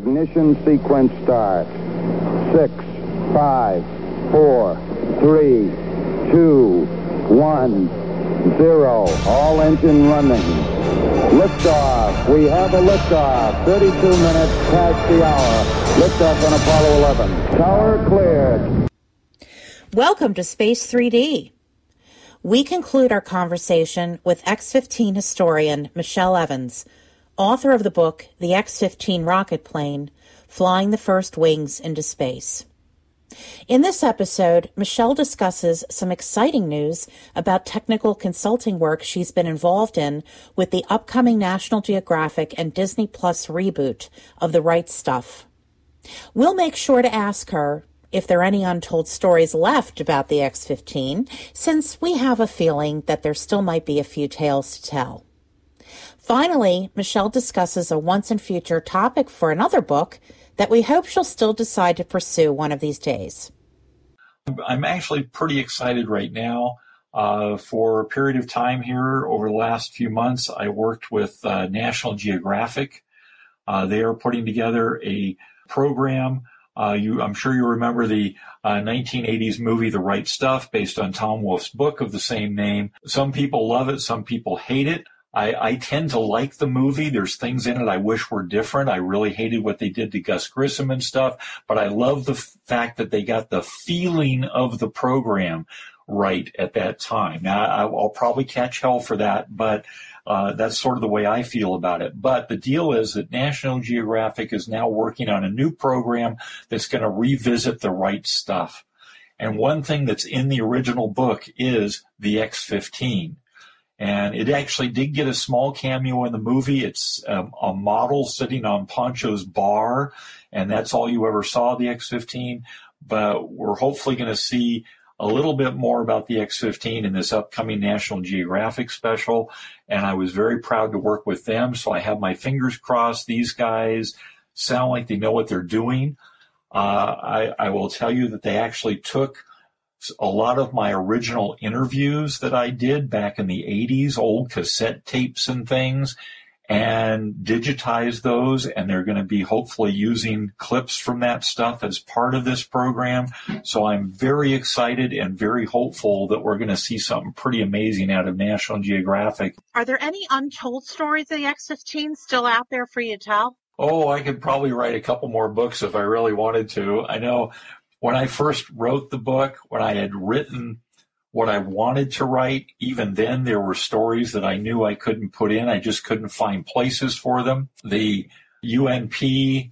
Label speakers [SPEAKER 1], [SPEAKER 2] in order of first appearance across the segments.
[SPEAKER 1] Ignition sequence start. Six, five, four, three, two, one, zero. All engine running. Liftoff. We have a liftoff. 32 minutes past the hour. Liftoff on Apollo 11. Tower cleared.
[SPEAKER 2] Welcome to Space 3D. We conclude our conversation with X 15 historian Michelle Evans, author of the book The X 15 Rocket Plane Flying the First Wings into Space. In this episode, Michelle discusses some exciting news about technical consulting work she's been involved in with the upcoming National Geographic and Disney Plus reboot of The Right Stuff. We'll make sure to ask her if there are any untold stories left about the X 15, since we have a feeling that there still might be a few tales to tell. Finally, Michelle discusses a once and future topic for another book that we hope she'll still decide to pursue one of these days.
[SPEAKER 3] I'm actually pretty excited right now. Uh, for a period of time here over the last few months, I worked with uh, National Geographic. Uh, they are putting together a program uh, you, I'm sure you remember the uh, 1980s movie The Right Stuff, based on Tom Wolfe's book of the same name. Some people love it, some people hate it. I, I, tend to like the movie. There's things in it I wish were different. I really hated what they did to Gus Grissom and stuff, but I love the f- fact that they got the feeling of the program right at that time. Now, I, will probably catch hell for that, but uh, that's sort of the way I feel about it. But the deal is that National Geographic is now working on a new program that's going to revisit the right stuff. And one thing that's in the original book is the X-15. And it actually did get a small cameo in the movie. It's um, a model sitting on Pancho's bar, and that's all you ever saw the X-15. But we're hopefully going to see a little bit more about the X15 in this upcoming National Geographic special, and I was very proud to work with them. So I have my fingers crossed. These guys sound like they know what they're doing. Uh, I, I will tell you that they actually took a lot of my original interviews that I did back in the 80s, old cassette tapes and things, and digitize those. And they're going to be hopefully using clips from that stuff as part of this program. So I'm very excited and very hopeful that we're going to see something pretty amazing out of National Geographic.
[SPEAKER 2] Are there any untold stories of the X-15 still out there for you to tell?
[SPEAKER 3] Oh, I could probably write a couple more books if I really wanted to. I know when I first wrote the book, when I had written what I wanted to write. Even then, there were stories that I knew I couldn't put in. I just couldn't find places for them. The UNP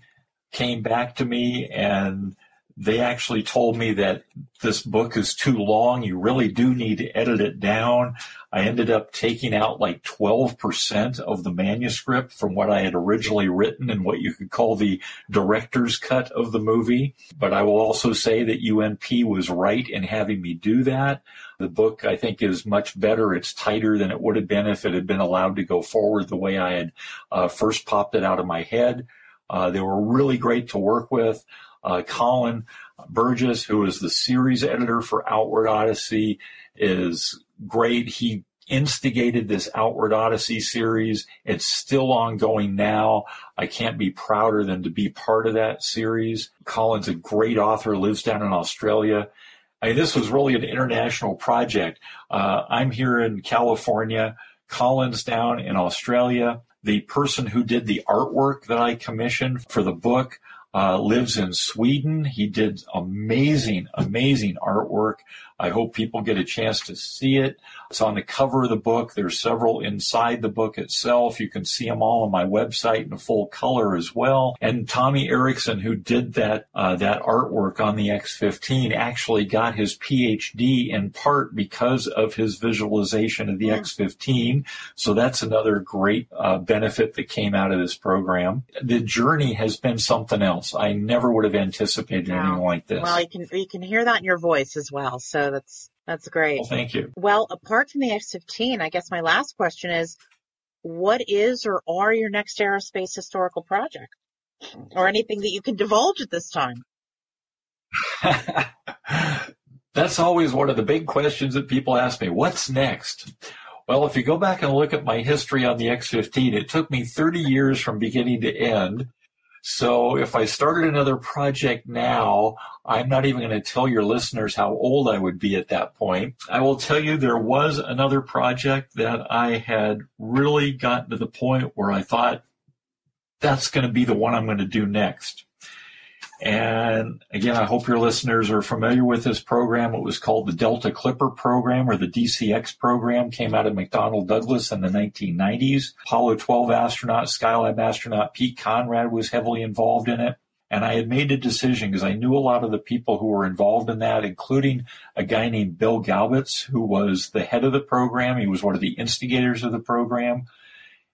[SPEAKER 3] came back to me and they actually told me that this book is too long. You really do need to edit it down. I ended up taking out like 12% of the manuscript from what I had originally written and what you could call the director's cut of the movie. But I will also say that UNP was right in having me do that. The book, I think, is much better. It's tighter than it would have been if it had been allowed to go forward the way I had uh, first popped it out of my head. Uh, they were really great to work with. Uh, Colin Burgess, who is the series editor for Outward Odyssey, is great. He instigated this Outward Odyssey series. It's still ongoing now. I can't be prouder than to be part of that series. Colin's a great author, lives down in Australia. I mean, this was really an international project. Uh, I'm here in California. Colin's down in Australia. The person who did the artwork that I commissioned for the book uh, lives in Sweden. He did amazing, amazing artwork. I hope people get a chance to see it. It's on the cover of the book. There's several inside the book itself. You can see them all on my website in full color as well. And Tommy Erickson, who did that uh, that artwork on the X15, actually got his PhD in part because of his visualization of the mm. X15. So that's another great uh, benefit that came out of this program. The journey has been something else. I never would have anticipated wow. anything like this.
[SPEAKER 2] Well, you can you can hear that in your voice as well. So that's that's great.
[SPEAKER 3] Well, thank you.
[SPEAKER 2] Well, apart from the X-15, I guess my last question is, what is or are your next aerospace historical project, or anything that you can divulge at this time?
[SPEAKER 3] That's always one of the big questions that people ask me. What's next? Well, if you go back and look at my history on the X-15, it took me 30 years from beginning to end So if I started another project now, I'm not even going to tell your listeners how old I would be at that point. I will tell you there was another project that I had really gotten to the point where I thought that's going to be the one I'm going to do next. And again, I hope your listeners are familiar with this program. It was called the Delta Clipper program or the DCX program, came out of McDonnell Douglas in the 1990s. Apollo 12 astronaut, Skylab astronaut Pete Conrad was heavily involved in it. And I had made a decision because I knew a lot of the people who were involved in that, including a guy named Bill Gaubatz, who was the head of the program. He was one of the instigators of the program.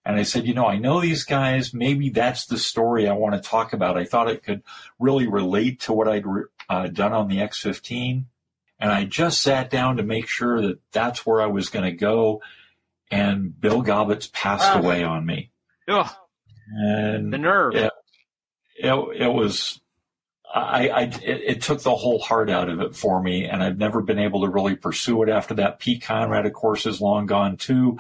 [SPEAKER 3] And I said, you know, I know these guys. Maybe that's the story I want to talk about. I thought it could really relate to what I'd uh, done on the X15. And I just sat down to make sure that that's where I was going to go. And Bill Gaubatz passed away on me.
[SPEAKER 4] Ugh.
[SPEAKER 3] And
[SPEAKER 4] the nerve.
[SPEAKER 3] It, it, it was, I, I it, it, took the whole heart out of it for me. And I've never been able to really pursue it after that. Pete Conrad, of course, is long gone too.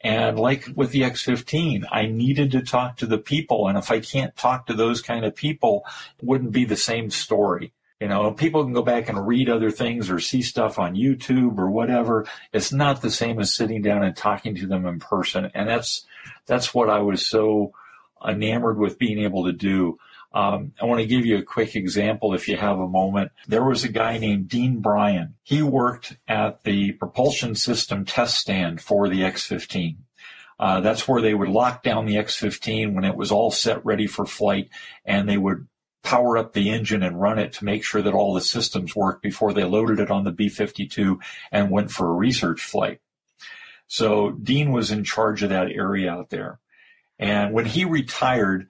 [SPEAKER 3] And like with the X15, I needed to talk to the people. And if I can't talk to those kind of people, it wouldn't be the same story. You know, people can go back and read other things or see stuff on YouTube or whatever. It's not the same as sitting down and talking to them in person. And that's, that's what I was so enamored with being able to do. Um, I want to give you a quick example if you have a moment. There was a guy named Dean Bryan. He worked at the propulsion system test stand for the X-15. Uh, that's where they would lock down the X-15 when it was all set ready for flight and they would power up the engine and run it to make sure that all the systems worked before they loaded it on the B-52 and went for a research flight. So Dean was in charge of that area out there. And when he retired,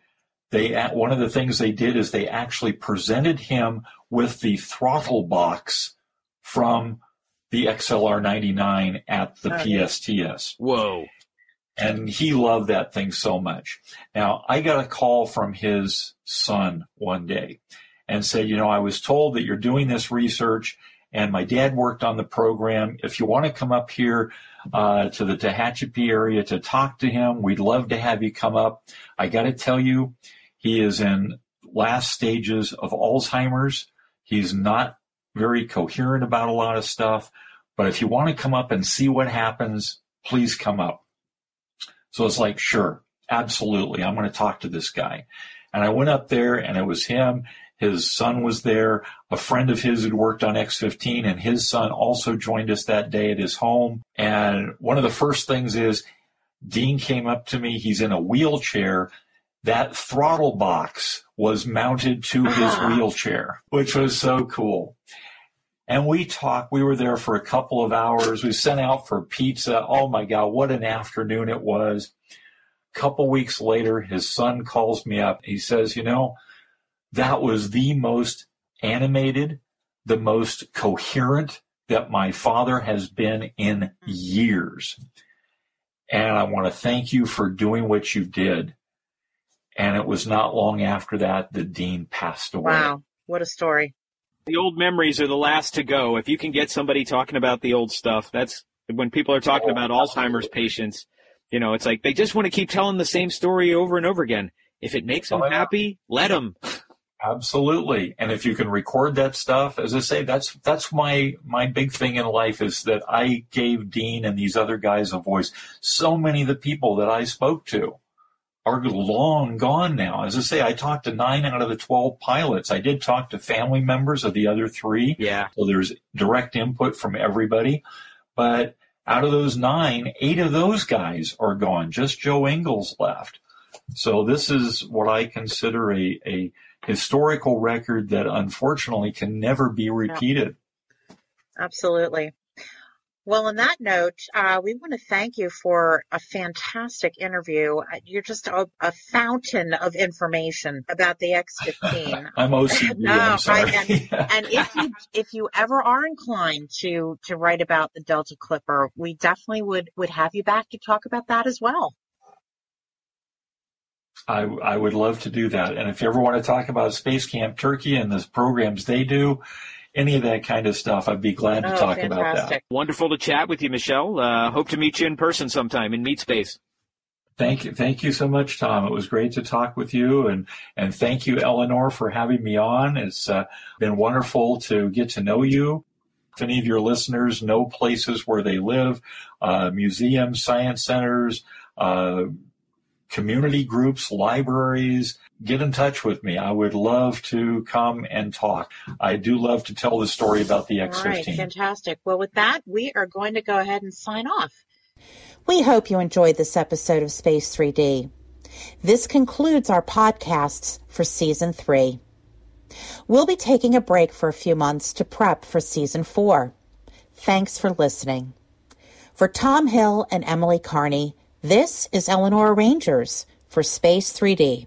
[SPEAKER 3] they one of the things they did is they actually presented him with the throttle box from the XLR 99 at the PSTS.
[SPEAKER 4] Whoa.
[SPEAKER 3] And he loved that thing so much. Now, I got a call from his son one day and said, you know, I was told that you're doing this research and my dad worked on the program. If you want to come up here uh, to the Tehachapi area to talk to him, we'd love to have you come up. I got to tell you, he is in last stages of Alzheimer's. He's not very coherent about a lot of stuff. But if you want to come up and see what happens, please come up. So it's like, sure, absolutely. I'm going to talk to this guy. And I went up there and it was him. His son was there. A friend of his had worked on X15 and his son also joined us that day at his home. And one of the first things is Dean came up to me. He's in a wheelchair that throttle box was mounted to his uh-huh. wheelchair, which was so cool. And we talked, we were there for a couple of hours. We sent out for pizza. Oh my God, what an afternoon it was. A couple weeks later, his son calls me up. He says, you know, that was the most animated, the most coherent that my father has been in years. And I want to thank you for doing what you did. And it was not long after that that Dean passed away.
[SPEAKER 2] Wow. What a story.
[SPEAKER 4] The old memories are the last to go. If you can get somebody talking about the old stuff, that's when people are talking about Alzheimer's patients, you know, it's like they just want to keep telling the same story over and over again. If it makes them oh, happy, let them.
[SPEAKER 3] Absolutely. And if you can record that stuff, as I say, that's that's my my big thing in life is that I gave Dean and these other guys a voice. So many of the people that I spoke to are long gone now. As I say, I talked to nine out of the 12 pilots. I did talk to family members of the other three.
[SPEAKER 4] Yeah.
[SPEAKER 3] So there's direct input from everybody. But out of those nine, eight of those guys are gone. Just Joe Engle's left. So this is what I consider a, a historical record that unfortunately can never be repeated.
[SPEAKER 2] Absolutely. Well, on that note, uh, we want to thank you for a fantastic interview. Uh, you're just a, a fountain of information about the X15.
[SPEAKER 3] I'm OCD. no, I'm sorry.
[SPEAKER 2] I, and, and, if you if you ever are inclined to to write about the Delta Clipper, we definitely would would have you back to talk about that as well.
[SPEAKER 3] I, I would love to do that. And if you ever want to talk about Space Camp Turkey and the programs they do, any of that kind of stuff, I'd be glad to oh, talk fantastic. about that.
[SPEAKER 4] Wonderful to chat with you, Michelle. Uh, hope to meet you in person sometime in Meet Space.
[SPEAKER 3] Thank you, thank you so much, Tom. It was great to talk with you, and and thank you, Eleanor, for having me on. It's uh, been wonderful to get to know you. If any of your listeners know places where they live, uh, museums, science centers, uh, community groups, libraries, get in touch with me. I would love to come and talk. I do love to tell the story about the X15. All right,
[SPEAKER 2] fantastic. Well, with that, we are going to go ahead and sign off. We hope you enjoyed this episode of Space 3D. This concludes our podcasts for season three. We'll be taking a break for a few months to prep for season four. Thanks for listening. For Tom Hill and Emily Carney, this is Eleanor Rangers for Space 3D.